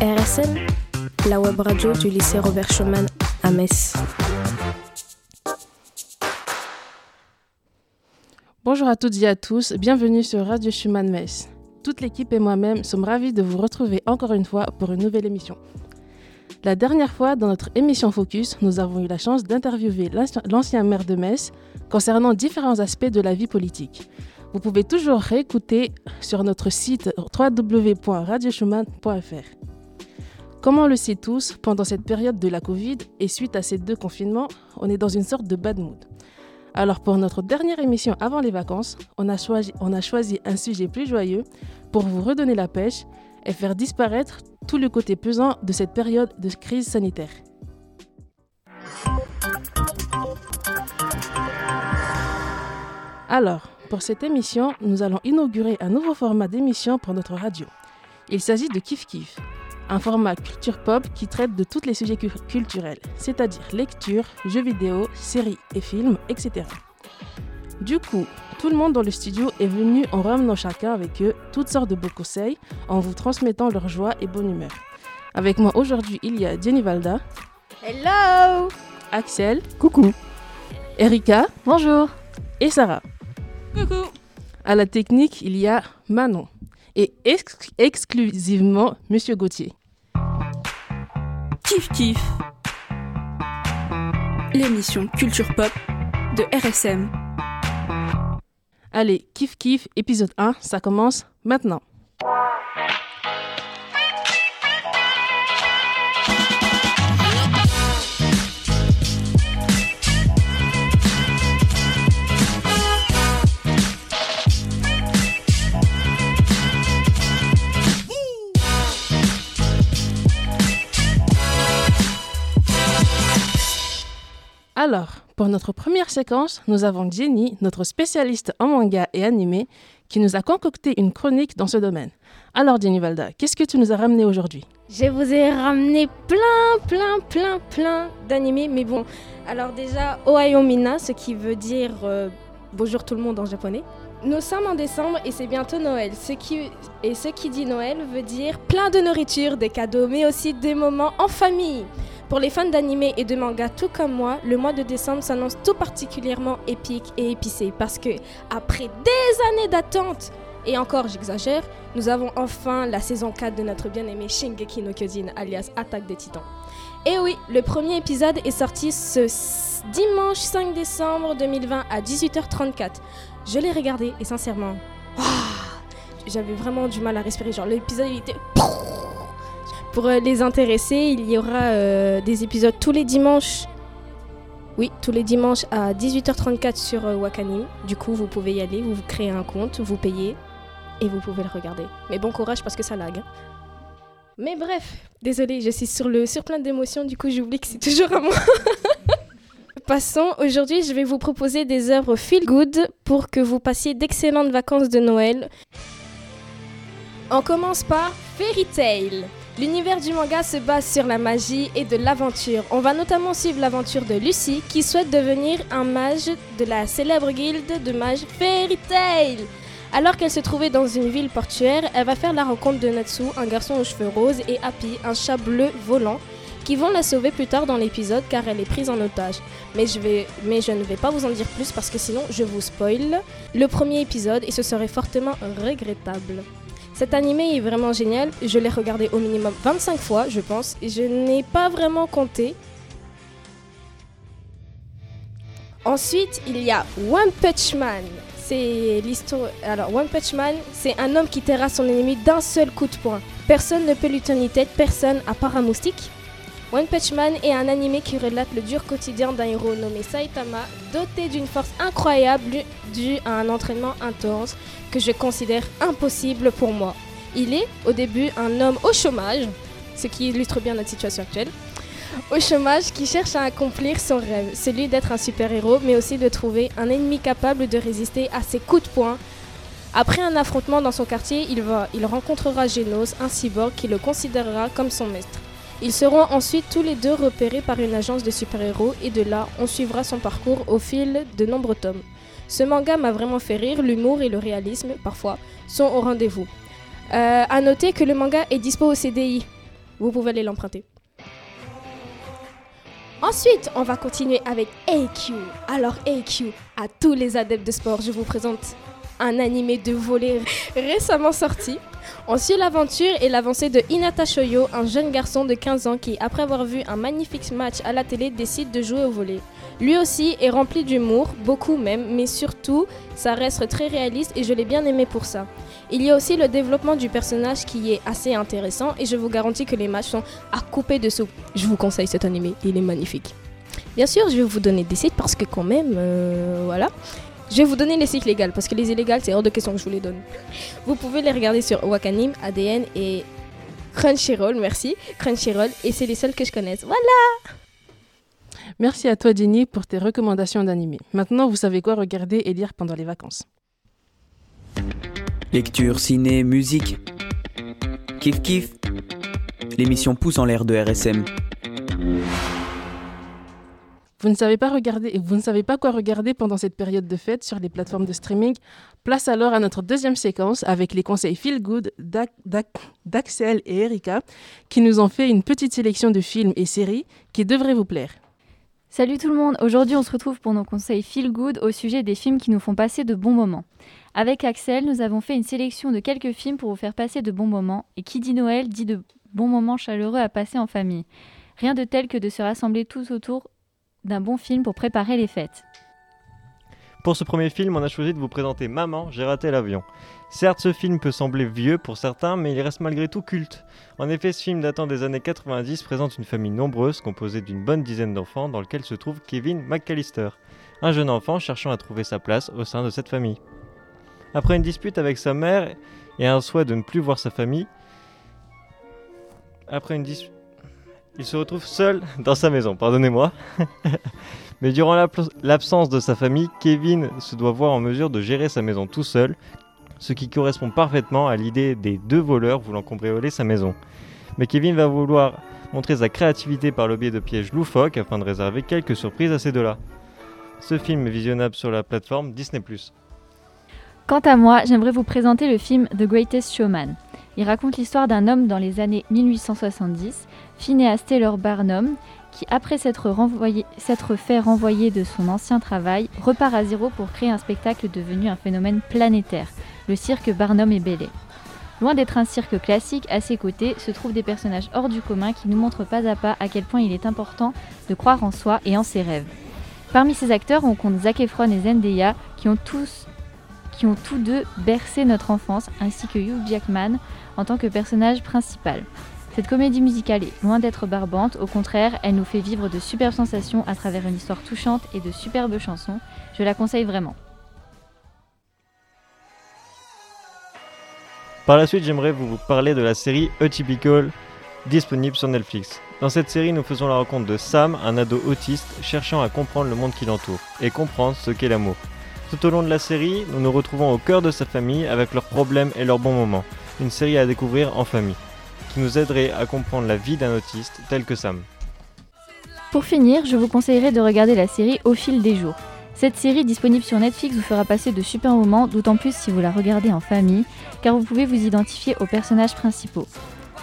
RSM, la web radio du lycée Robert Schumann à Metz. Bonjour à toutes et à tous, bienvenue sur Radio Schumann Metz. Toute l'équipe et moi-même sommes ravis de vous retrouver encore une fois pour une nouvelle émission. La dernière fois, dans notre émission Focus, nous avons eu la chance d'interviewer l'ancien maire de Metz concernant différents aspects de la vie politique. Vous pouvez toujours réécouter sur notre site www.radioschumann.fr. Comme on le sait tous, pendant cette période de la Covid et suite à ces deux confinements, on est dans une sorte de bad mood. Alors pour notre dernière émission avant les vacances, on a, choisi, on a choisi un sujet plus joyeux pour vous redonner la pêche et faire disparaître tout le côté pesant de cette période de crise sanitaire. Alors, pour cette émission, nous allons inaugurer un nouveau format d'émission pour notre radio. Il s'agit de Kif Kif, un format culture pop qui traite de tous les sujets culturels, c'est-à-dire lecture, jeux vidéo, séries et films, etc. Du coup, tout le monde dans le studio est venu en ramenant chacun avec eux toutes sortes de beaux conseils en vous transmettant leur joie et bonne humeur. Avec moi aujourd'hui, il y a Jenny Valda. Hello Axel. Coucou Erika. Bonjour Et Sarah. Coucou À la technique, il y a Manon. Et exclusivement Monsieur Gauthier. Kiff Kiff. L'émission Culture Pop de RSM. Allez, Kiff Kiff, épisode 1, ça commence maintenant. Alors, pour notre première séquence, nous avons Jenny, notre spécialiste en manga et animé, qui nous a concocté une chronique dans ce domaine. Alors Jenny Valda, qu'est-ce que tu nous as ramené aujourd'hui? Je vous ai ramené plein, plein, plein, plein d'animés, mais bon, alors déjà, Ohio Mina, ce qui veut dire euh, bonjour tout le monde en japonais. Nous sommes en décembre et c'est bientôt Noël. Et ce qui dit Noël veut dire plein de nourriture, des cadeaux, mais aussi des moments en famille. Pour les fans d'anime et de manga tout comme moi, le mois de décembre s'annonce tout particulièrement épique et épicé parce que après des années d'attente, et encore j'exagère, nous avons enfin la saison 4 de notre bien-aimé Shingeki no Kyojin alias Attaque des Titans. Et oui, le premier épisode est sorti ce dimanche 5 décembre 2020 à 18h34. Je l'ai regardé et sincèrement, j'avais vraiment du mal à respirer. Genre l'épisode il était pour euh, les intéressés, il y aura euh, des épisodes tous les dimanches. Oui, tous les dimanches à 18h34 sur euh, Wakanim. Du coup, vous pouvez y aller, vous, créez un compte, vous payez et vous pouvez le regarder. Mais bon courage parce que ça lag. Hein. Mais bref, désolé, je suis sur le sur plein d'émotions, du coup j'oublie que c'est toujours à moi. Passons, aujourd'hui je vais vous proposer des œuvres feel good pour que vous passiez d'excellentes vacances de Noël. On commence par Fairy Tail. L'univers du manga se base sur la magie et de l'aventure. On va notamment suivre l'aventure de Lucy qui souhaite devenir un mage de la célèbre guilde de mages Fairy Tail. Alors qu'elle se trouvait dans une ville portuaire, elle va faire la rencontre de Natsu, un garçon aux cheveux roses, et Happy, un chat bleu volant, qui vont la sauver plus tard dans l'épisode car elle est prise en otage. Mais je, vais, mais je ne vais pas vous en dire plus parce que sinon je vous spoil le premier épisode et ce serait fortement regrettable. Cet animé est vraiment génial. Je l'ai regardé au minimum 25 fois, je pense, et je n'ai pas vraiment compté. Ensuite, il y a One Punch Man. C'est l'histoire. Alors, One Punch Man, c'est un homme qui terrasse son ennemi d'un seul coup de poing. Personne ne peut lui tenir tête, personne à part un moustique. One Punch Man est un animé qui relate le dur quotidien d'un héros nommé Saitama, doté d'une force incroyable due à un entraînement intense que je considère impossible pour moi. Il est au début un homme au chômage, ce qui illustre bien notre situation actuelle, au chômage qui cherche à accomplir son rêve, celui d'être un super-héros, mais aussi de trouver un ennemi capable de résister à ses coups de poing. Après un affrontement dans son quartier, il, va, il rencontrera Genos, un cyborg qui le considérera comme son maître. Ils seront ensuite tous les deux repérés par une agence de super-héros et de là, on suivra son parcours au fil de nombreux tomes. Ce manga m'a vraiment fait rire, l'humour et le réalisme, parfois, sont au rendez-vous. Euh, à noter que le manga est dispo au CDI. vous pouvez aller l'emprunter. Ensuite, on va continuer avec AQ. Alors AQ, à tous les adeptes de sport, je vous présente un animé de volley récemment sorti. On suit l'aventure et l'avancée de Hinata Shoyo, un jeune garçon de 15 ans qui, après avoir vu un magnifique match à la télé, décide de jouer au volley. Lui aussi est rempli d'humour, beaucoup même, mais surtout, ça reste très réaliste et je l'ai bien aimé pour ça. Il y a aussi le développement du personnage qui est assez intéressant et je vous garantis que les matchs sont à couper de soupe. Je vous conseille cet animé, il est magnifique. Bien sûr, je vais vous donner des sites parce que quand même, euh, voilà. Je vais vous donner les sites légaux parce que les illégales, c'est hors de question que je vous les donne. Vous pouvez les regarder sur Wakanim, ADN et Crunchyroll, merci. Crunchyroll, et c'est les seuls que je connaisse. Voilà Merci à toi, Jenny, pour tes recommandations d'animés. Maintenant, vous savez quoi regarder et lire pendant les vacances. Lecture, ciné, musique. Kiff kiff. L'émission pousse en l'air de RSM. Vous ne savez pas quoi regarder pendant cette période de fête sur les plateformes de streaming. Place alors à notre deuxième séquence avec les conseils Feel Good d'Axel et Erika qui nous ont fait une petite sélection de films et séries qui devraient vous plaire. Salut tout le monde, aujourd'hui on se retrouve pour nos conseils Feel Good au sujet des films qui nous font passer de bons moments. Avec Axel, nous avons fait une sélection de quelques films pour vous faire passer de bons moments et qui dit Noël dit de bons moments chaleureux à passer en famille. Rien de tel que de se rassembler tous autour d'un bon film pour préparer les fêtes. Pour ce premier film, on a choisi de vous présenter Maman, j'ai raté l'avion. Certes, ce film peut sembler vieux pour certains, mais il reste malgré tout culte. En effet, ce film datant des années 90 présente une famille nombreuse composée d'une bonne dizaine d'enfants dans lequel se trouve Kevin McAllister, un jeune enfant cherchant à trouver sa place au sein de cette famille. Après une dispute avec sa mère et un souhait de ne plus voir sa famille, après une dispute il se retrouve seul dans sa maison, pardonnez-moi. Mais durant l'absence de sa famille, Kevin se doit voir en mesure de gérer sa maison tout seul, ce qui correspond parfaitement à l'idée des deux voleurs voulant cambrioler sa maison. Mais Kevin va vouloir montrer sa créativité par le biais de pièges loufoques afin de réserver quelques surprises à ces deux-là. Ce film est visionnable sur la plateforme Disney ⁇ Quant à moi, j'aimerais vous présenter le film The Greatest Showman. Il raconte l'histoire d'un homme dans les années 1870 Phineas Taylor Barnum, qui après s'être fait renvoyer de son ancien travail, repart à zéro pour créer un spectacle devenu un phénomène planétaire, le cirque Barnum et Bailey. Loin d'être un cirque classique, à ses côtés se trouvent des personnages hors du commun qui nous montrent pas à pas à quel point il est important de croire en soi et en ses rêves. Parmi ces acteurs, on compte Zac Efron et Zendaya qui ont tous qui ont tous deux bercé notre enfance, ainsi que Hugh Jackman en tant que personnage principal. Cette comédie musicale est loin d'être barbante, au contraire, elle nous fait vivre de superbes sensations à travers une histoire touchante et de superbes chansons. Je la conseille vraiment. Par la suite, j'aimerais vous parler de la série Atypical, disponible sur Netflix. Dans cette série, nous faisons la rencontre de Sam, un ado autiste cherchant à comprendre le monde qui l'entoure et comprendre ce qu'est l'amour. Tout au long de la série, nous nous retrouvons au cœur de sa famille avec leurs problèmes et leurs bons moments. Une série à découvrir en famille qui nous aiderait à comprendre la vie d'un autiste tel que Sam. Pour finir, je vous conseillerais de regarder la série Au fil des jours. Cette série disponible sur Netflix vous fera passer de super moments, d'autant plus si vous la regardez en famille, car vous pouvez vous identifier aux personnages principaux.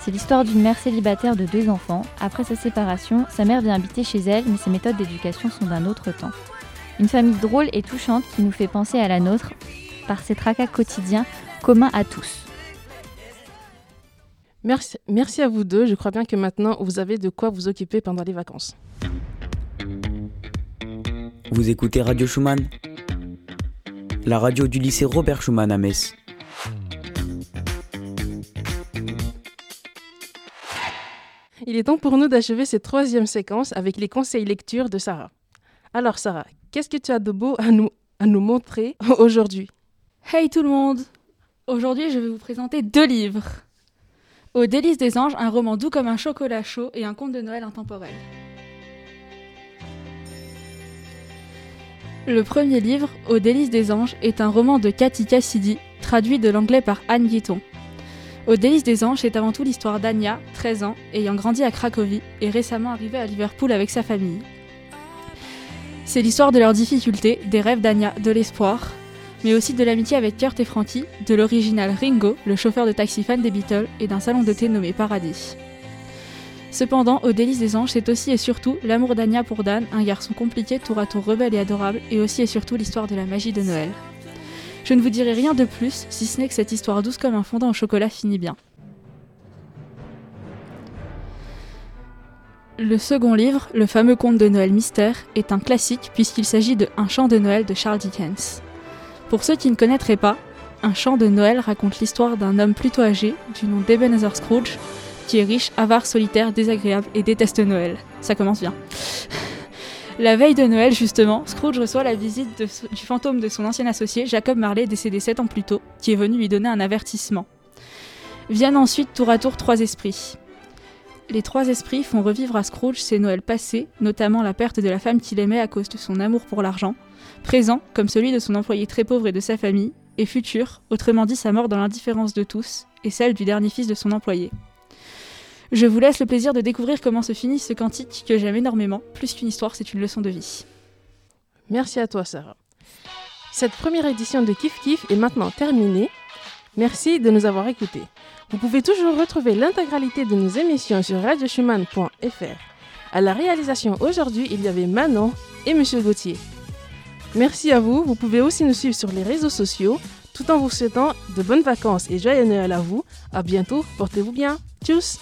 C'est l'histoire d'une mère célibataire de deux enfants. Après sa séparation, sa mère vient habiter chez elle, mais ses méthodes d'éducation sont d'un autre temps. Une famille drôle et touchante qui nous fait penser à la nôtre par ses tracas quotidiens communs à tous. Merci, merci à vous deux. Je crois bien que maintenant, vous avez de quoi vous occuper pendant les vacances. Vous écoutez Radio Schumann? La radio du lycée Robert Schumann à Metz. Il est temps pour nous d'achever cette troisième séquence avec les conseils lecture de Sarah. Alors Sarah, qu'est-ce que tu as de beau à nous, à nous montrer aujourd'hui? Hey tout le monde Aujourd'hui je vais vous présenter deux livres. Au délice des anges, un roman doux comme un chocolat chaud et un conte de Noël intemporel. Le premier livre, Au délice des anges, est un roman de Cathy Cassidy, traduit de l'anglais par Anne Guiton. Au délice des anges, c'est avant tout l'histoire d'Anya, 13 ans, ayant grandi à Cracovie et récemment arrivée à Liverpool avec sa famille. C'est l'histoire de leurs difficultés, des rêves d'Anya, de l'espoir, mais aussi de l'amitié avec Kurt et Frankie, de l'original Ringo, le chauffeur de taxi fan des Beatles, et d'un salon de thé nommé Paradis. Cependant, Au délice des anges, c'est aussi et surtout l'amour d'Anya pour Dan, un garçon compliqué, tour à tour rebelle et adorable, et aussi et surtout l'histoire de la magie de Noël. Je ne vous dirai rien de plus, si ce n'est que cette histoire douce comme un fondant au chocolat finit bien. Le second livre, le fameux conte de Noël mystère, est un classique puisqu'il s'agit de Un chant de Noël de Charles Dickens. Pour ceux qui ne connaîtraient pas, Un chant de Noël raconte l'histoire d'un homme plutôt âgé, du nom d'Ebenezer Scrooge, qui est riche, avare, solitaire, désagréable et déteste Noël. Ça commence bien. La veille de Noël, justement, Scrooge reçoit la visite du fantôme de son ancien associé, Jacob Marley, décédé 7 ans plus tôt, qui est venu lui donner un avertissement. Viennent ensuite tour à tour trois esprits. Les trois esprits font revivre à Scrooge ses Noëls passés, notamment la perte de la femme qu'il aimait à cause de son amour pour l'argent, présent, comme celui de son employé très pauvre et de sa famille, et futur, autrement dit sa mort dans l'indifférence de tous, et celle du dernier fils de son employé. Je vous laisse le plaisir de découvrir comment se finit ce cantique que j'aime énormément. Plus qu'une histoire, c'est une leçon de vie. Merci à toi, Sarah. Cette première édition de Kif Kif est maintenant terminée. Merci de nous avoir écoutés. Vous pouvez toujours retrouver l'intégralité de nos émissions sur radioschumann.fr. À la réalisation aujourd'hui, il y avait Manon et Monsieur Gauthier. Merci à vous. Vous pouvez aussi nous suivre sur les réseaux sociaux, tout en vous souhaitant de bonnes vacances et joyeux Noël à vous. À bientôt. Portez-vous bien. Tchuss